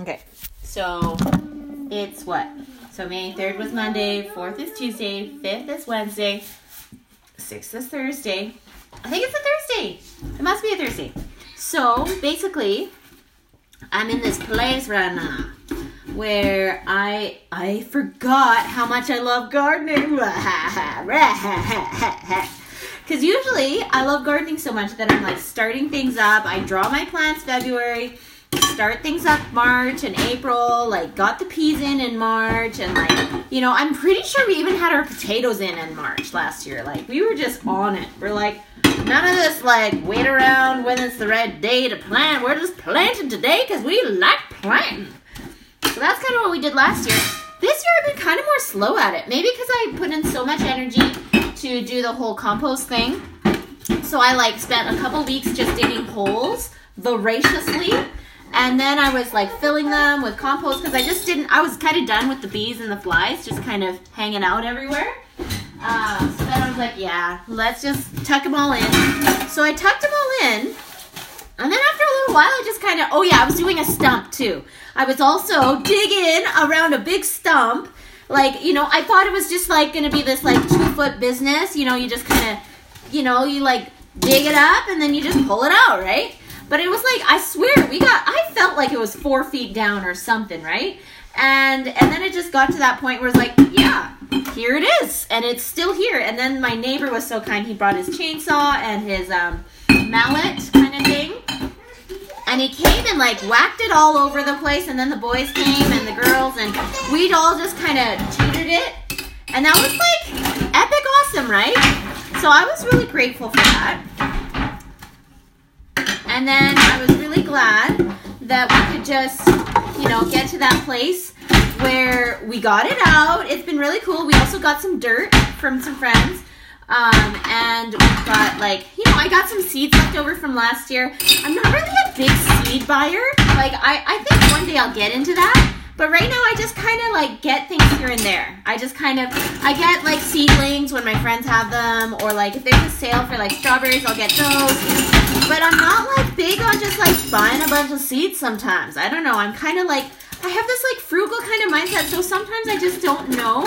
Okay. So it's what? So May 3rd was Monday, 4th is Tuesday, 5th is Wednesday, 6th is Thursday. I think it's a Thursday. It must be a Thursday. So basically, I'm in this place right now where I I forgot how much I love gardening. Because usually I love gardening so much that I'm like starting things up. I draw my plants February, start things up March and April, like got the peas in in March, and like, you know, I'm pretty sure we even had our potatoes in in March last year. Like, we were just on it. We're like, none of this like wait around when it's the right day to plant. We're just planting today because we like planting. So that's kind of what we did last year. This year I've been kind of more slow at it. Maybe because I put in so much energy to do the whole compost thing. So I like spent a couple weeks just digging holes voraciously. And then I was like filling them with compost because I just didn't, I was kind of done with the bees and the flies just kind of hanging out everywhere. Uh, so then I was like, yeah, let's just tuck them all in. So I tucked them all in. And then after a little while, I just kind of, oh yeah, I was doing a stump too. I was also digging around a big stump. Like, you know, I thought it was just like gonna be this like two foot business. You know, you just kind of, you know, you like dig it up and then you just pull it out, right? But it was like, I swear, we got, I felt like it was four feet down or something, right? And, and then it just got to that point where it's like, yeah, here it is. And it's still here. And then my neighbor was so kind, he brought his chainsaw and his, um, mallet kind of thing. And he came and like whacked it all over the place, and then the boys came and the girls, and we'd all just kind of tutored it. And that was like epic awesome, right? So I was really grateful for that. And then I was really glad that we could just, you know, get to that place where we got it out. It's been really cool. We also got some dirt from some friends. Um, and we've got like, you know, I got some seeds left over from last year. I'm not really a big seed buyer. Like, I, I think one day I'll get into that. But right now, I just kind of like get things here and there. I just kind of, I get like seedlings when my friends have them, or like if there's a sale for like strawberries, I'll get those. But I'm not like big on just like buying a bunch of seeds sometimes. I don't know. I'm kind of like, I have this like frugal kind of mindset, so sometimes I just don't know.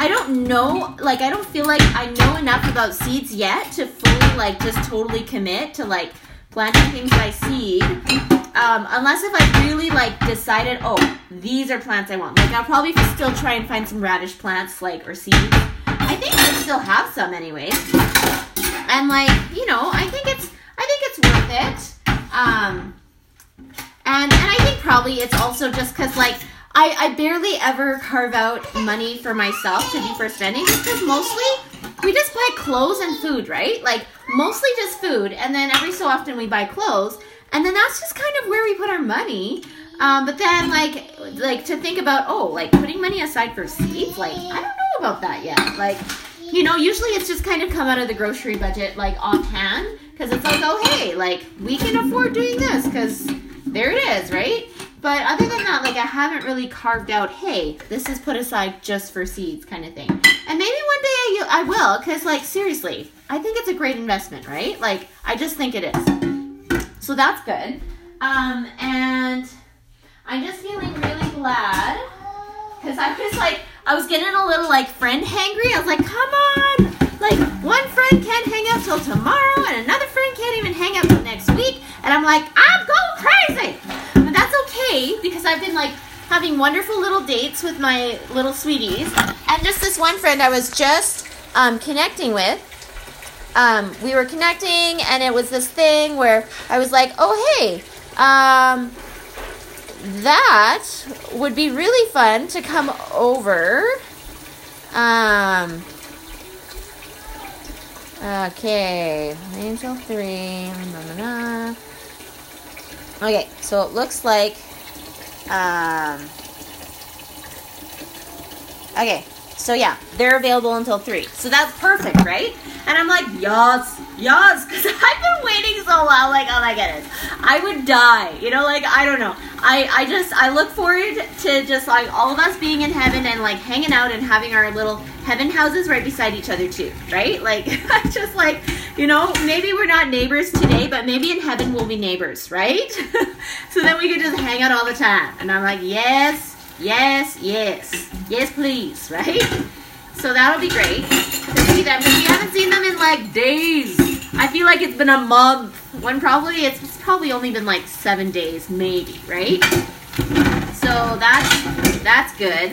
I don't know, like I don't feel like I know enough about seeds yet to fully like just totally commit to like planting things by seed. Um, unless if I really like decided, oh, these are plants I want. Like I'll probably still try and find some radish plants, like or seeds. I think I still have some anyway. And like, you know, I think it's I think it's worth it. Um, and and I think probably it's also just because like I, I barely ever carve out money for myself to be for spending because mostly we just buy clothes and food, right? Like mostly just food, and then every so often we buy clothes, and then that's just kind of where we put our money. Um, but then like like to think about oh like putting money aside for seeds, like I don't know about that yet. Like you know usually it's just kind of come out of the grocery budget like offhand because it's like oh hey like we can afford doing this because there it is, right? But other than that, like I haven't really carved out, hey, this is put aside just for seeds kind of thing. And maybe one day I, I will, because like seriously, I think it's a great investment, right? Like I just think it is. So that's good. Um, and I'm just feeling really glad because I was like, I was getting a little like friend hangry. I was like, come on, like one friend can't hang out till tomorrow, and another friend can't even hang out till next week. And I'm like, I'm going crazy. But that's okay because I've been like having wonderful little dates with my little sweeties. And just this one friend I was just um, connecting with. Um, we were connecting, and it was this thing where I was like, oh, hey, um, that would be really fun to come over. Um, okay, Angel three. Nah, nah, nah. Okay, so it looks like. Um, okay, so yeah, they're available until 3. So that's perfect, right? And I'm like, yes, yes, because I've been waiting so long. Like, oh my goodness, I would die. You know, like I don't know. I I just I look forward to just like all of us being in heaven and like hanging out and having our little heaven houses right beside each other too, right? Like just like you know, maybe we're not neighbors today, but maybe in heaven we'll be neighbors, right? so then we can just hang out all the time. And I'm like, yes, yes, yes, yes, please, right? So that'll be great to see them we haven't seen them in like days. I feel like it's been a month when probably it's, it's probably only been like seven days, maybe, right? So that's that's good.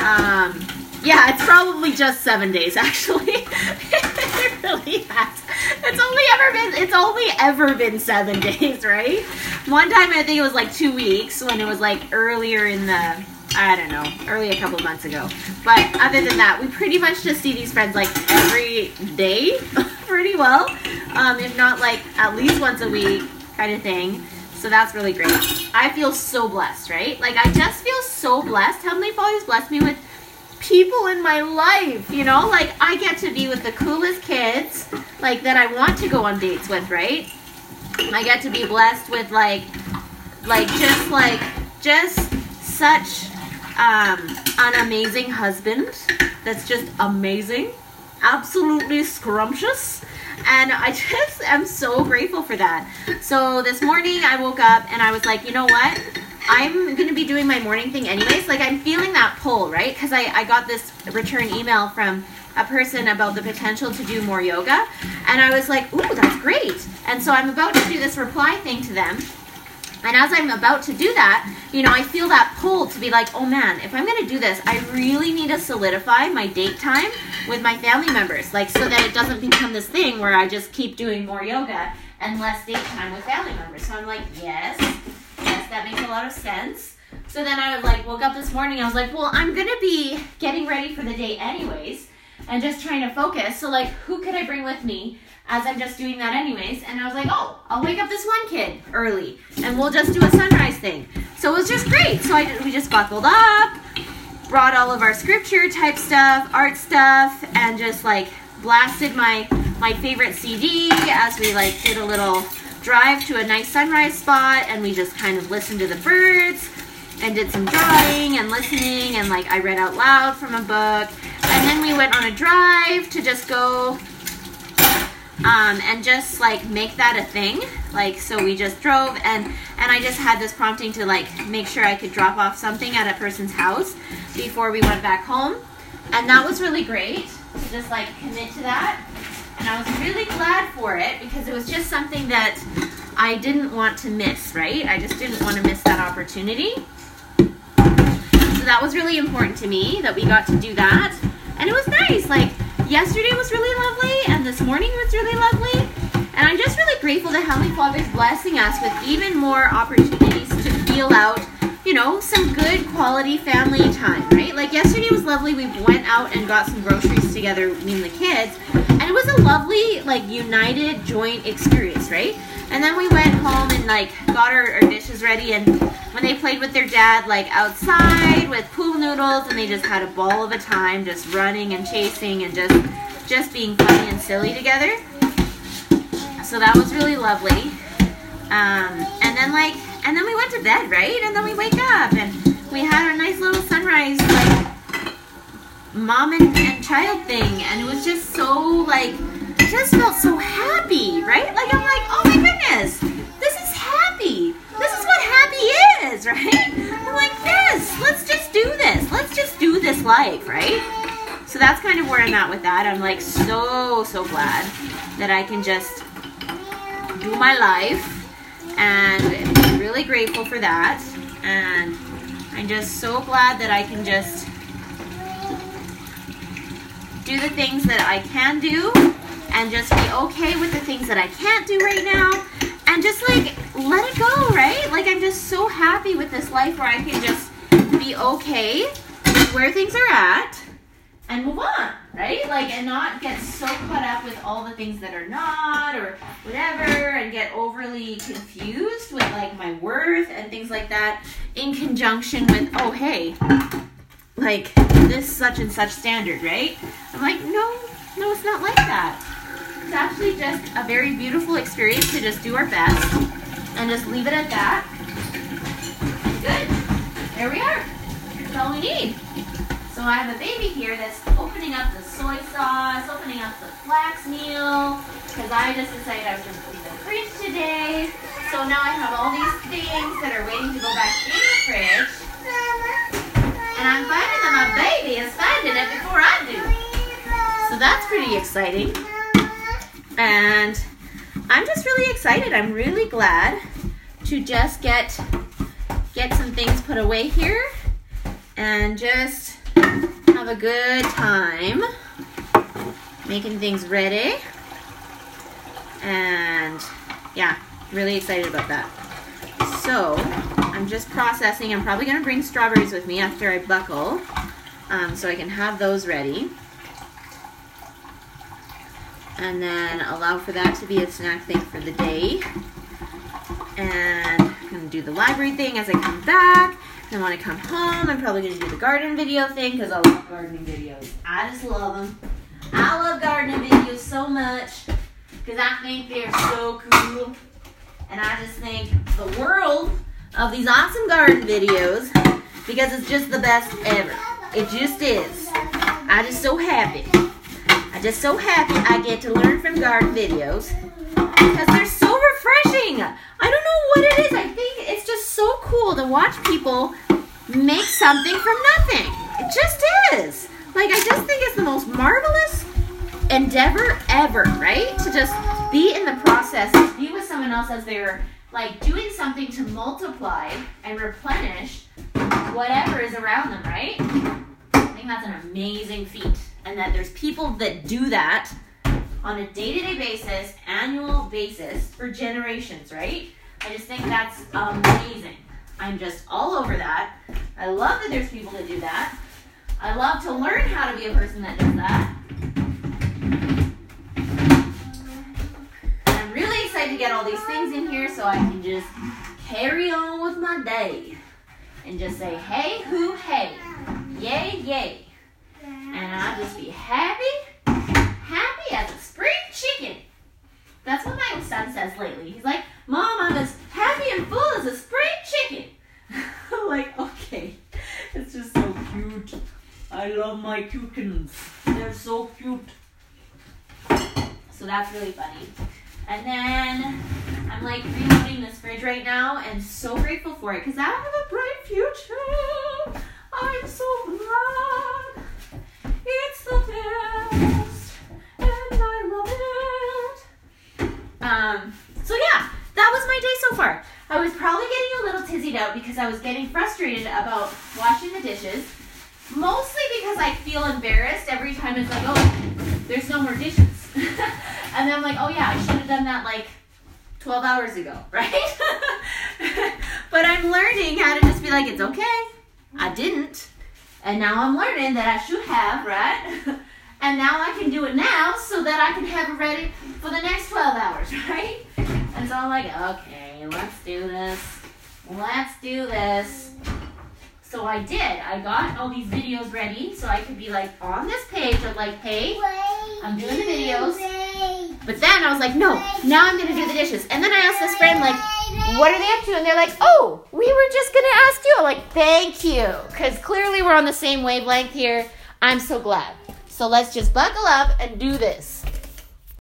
Um, yeah, it's probably just seven days actually. it really has. It's only ever been it's only ever been seven days, right? One time I think it was like two weeks when it was like earlier in the I don't know, early a couple months ago. But other than that, we pretty much just see these friends like every day, pretty well. Um, if not like at least once a week kind of thing. So that's really great. I feel so blessed, right? Like I just feel so blessed. Heavenly Father's blessed me with people in my life, you know? Like I get to be with the coolest kids, like that I want to go on dates with, right? I get to be blessed with like like just like just such um, an amazing husband that's just amazing, absolutely scrumptious. And I just am so grateful for that. So this morning I woke up and I was like, you know what? I'm going to be doing my morning thing anyways. Like I'm feeling that pull, right? Because I, I got this return email from a person about the potential to do more yoga. And I was like, ooh, that's great. And so I'm about to do this reply thing to them. And as I'm about to do that, you know, I feel that pull to be like, oh man, if I'm going to do this, I really need to solidify my date time with my family members, like so that it doesn't become this thing where I just keep doing more yoga and less date time with family members. So I'm like, yes, yes, that makes a lot of sense. So then I like, woke up this morning, I was like, well, I'm to be getting ready for the day anyways and just trying to focus. So like, who could I bring with me? as I'm just doing that anyways. And I was like, oh, I'll wake up this one kid early and we'll just do a sunrise thing. So it was just great. So I, we just buckled up, brought all of our scripture type stuff, art stuff, and just like blasted my, my favorite CD as we like did a little drive to a nice sunrise spot and we just kind of listened to the birds and did some drawing and listening and like I read out loud from a book. And then we went on a drive to just go um, and just like make that a thing. Like so, we just drove and and I just had this prompting to like make sure I could drop off something at a person's house before we went back home, and that was really great to just like commit to that. And I was really glad for it because it was just something that I didn't want to miss. Right? I just didn't want to miss that opportunity. So that was really important to me that we got to do that, and it was nice. Like yesterday was really lovely and this morning was really lovely. And I'm just really grateful that Heavenly Father's blessing us with even more opportunities to feel out, you know, some good quality family time, right? Like yesterday was lovely. We went out and got some groceries together, me and the kids. And it was a lovely, like, united, joint experience, right? And then we went home and, like, got our, our dishes ready and when they played with their dad like outside with pool noodles and they just had a ball of a time just running and chasing and just just being funny and silly together. So that was really lovely. Um, and then like and then we went to bed right? And then we wake up and we had our nice little sunrise like mom and, and child thing. And it was just so like I just felt so happy right? Like I'm like oh my goodness this is happy this is what happy is, right? I'm like, yes, let's just do this. Let's just do this life, right? So that's kind of where I'm at with that. I'm like so, so glad that I can just do my life and I'm really grateful for that. And I'm just so glad that I can just do the things that I can do and just be okay with the things that I can't do right now and just like let it go, right? Like I'm just so happy with this life where I can just be okay with where things are at and move on, right? Like and not get so caught up with all the things that are not or whatever and get overly confused with like my worth and things like that in conjunction with oh hey like this such and such standard, right? I'm like, no, no, it's not like that. It's actually just a very beautiful experience to just do our best and just leave it at that. Good. There we are. That's all we need. So I have a baby here that's opening up the soy sauce, opening up the flax meal, because I just decided I was going to clean the fridge today. So now I have all these things that are waiting to go back in the fridge. And I'm finding that my baby is finding it before I do. So that's pretty exciting. And I'm just really excited. I'm really glad to just get get some things put away here and just have a good time making things ready. And yeah, really excited about that. So I'm just processing. I'm probably going to bring strawberries with me after I buckle um, so I can have those ready. And then allow for that to be a snack thing for the day. And I'm to do the library thing as I come back. And when I come home, I'm probably to do the garden video thing because I love gardening videos. I just love them. I love gardening videos so much because I think they're so cool. And I just think the world of these awesome garden videos because it's just the best ever. It just is. I'm just so happy. I'm just so happy I get to learn from garden videos because they're so refreshing. I don't know what it is. I think it's just so cool to watch people make something from nothing. It just is. Like, I just think it's the most marvelous endeavor ever, right? To just be in the process, be with someone else as they're like doing something to multiply and replenish whatever is around them, right? I think that's an amazing feat. And that there's people that do that on a day to day basis, annual basis for generations, right? I just think that's amazing. I'm just all over that. I love that there's people that do that. I love to learn how to be a person that does that. I'm really excited to get all these things in here so I can just carry on with my day and just say, hey, who, hey, yay, yay. And I'll just be happy, happy as a spring chicken. That's what my son says lately. He's like, Mom, I'm as happy and full as a spring chicken. I'm like, okay. It's just so cute. I love my cutins. They're so cute. So that's really funny. And then I'm like reloading this fridge right now and so grateful for it because I have a bright future. I'm so glad. So far. I was probably getting a little tizzied out because I was getting frustrated about washing the dishes. Mostly because I feel embarrassed every time it's like, oh, there's no more dishes. and then I'm like, oh yeah, I should have done that like 12 hours ago, right? but I'm learning how to just be like, it's okay. I didn't. And now I'm learning that I should have, right? and now I can do it now so that I can have it ready for the next 12 hours, right? And so I'm like, okay, let's do this. Let's do this. So I did. I got all these videos ready so I could be like on this page of like, hey, I'm doing the videos. But then I was like, no, now I'm gonna do the dishes. And then I asked this friend, like, what are they up to? And they're like, oh, we were just gonna ask you. I'm like, thank you. Because clearly we're on the same wavelength here. I'm so glad. So let's just buckle up and do this.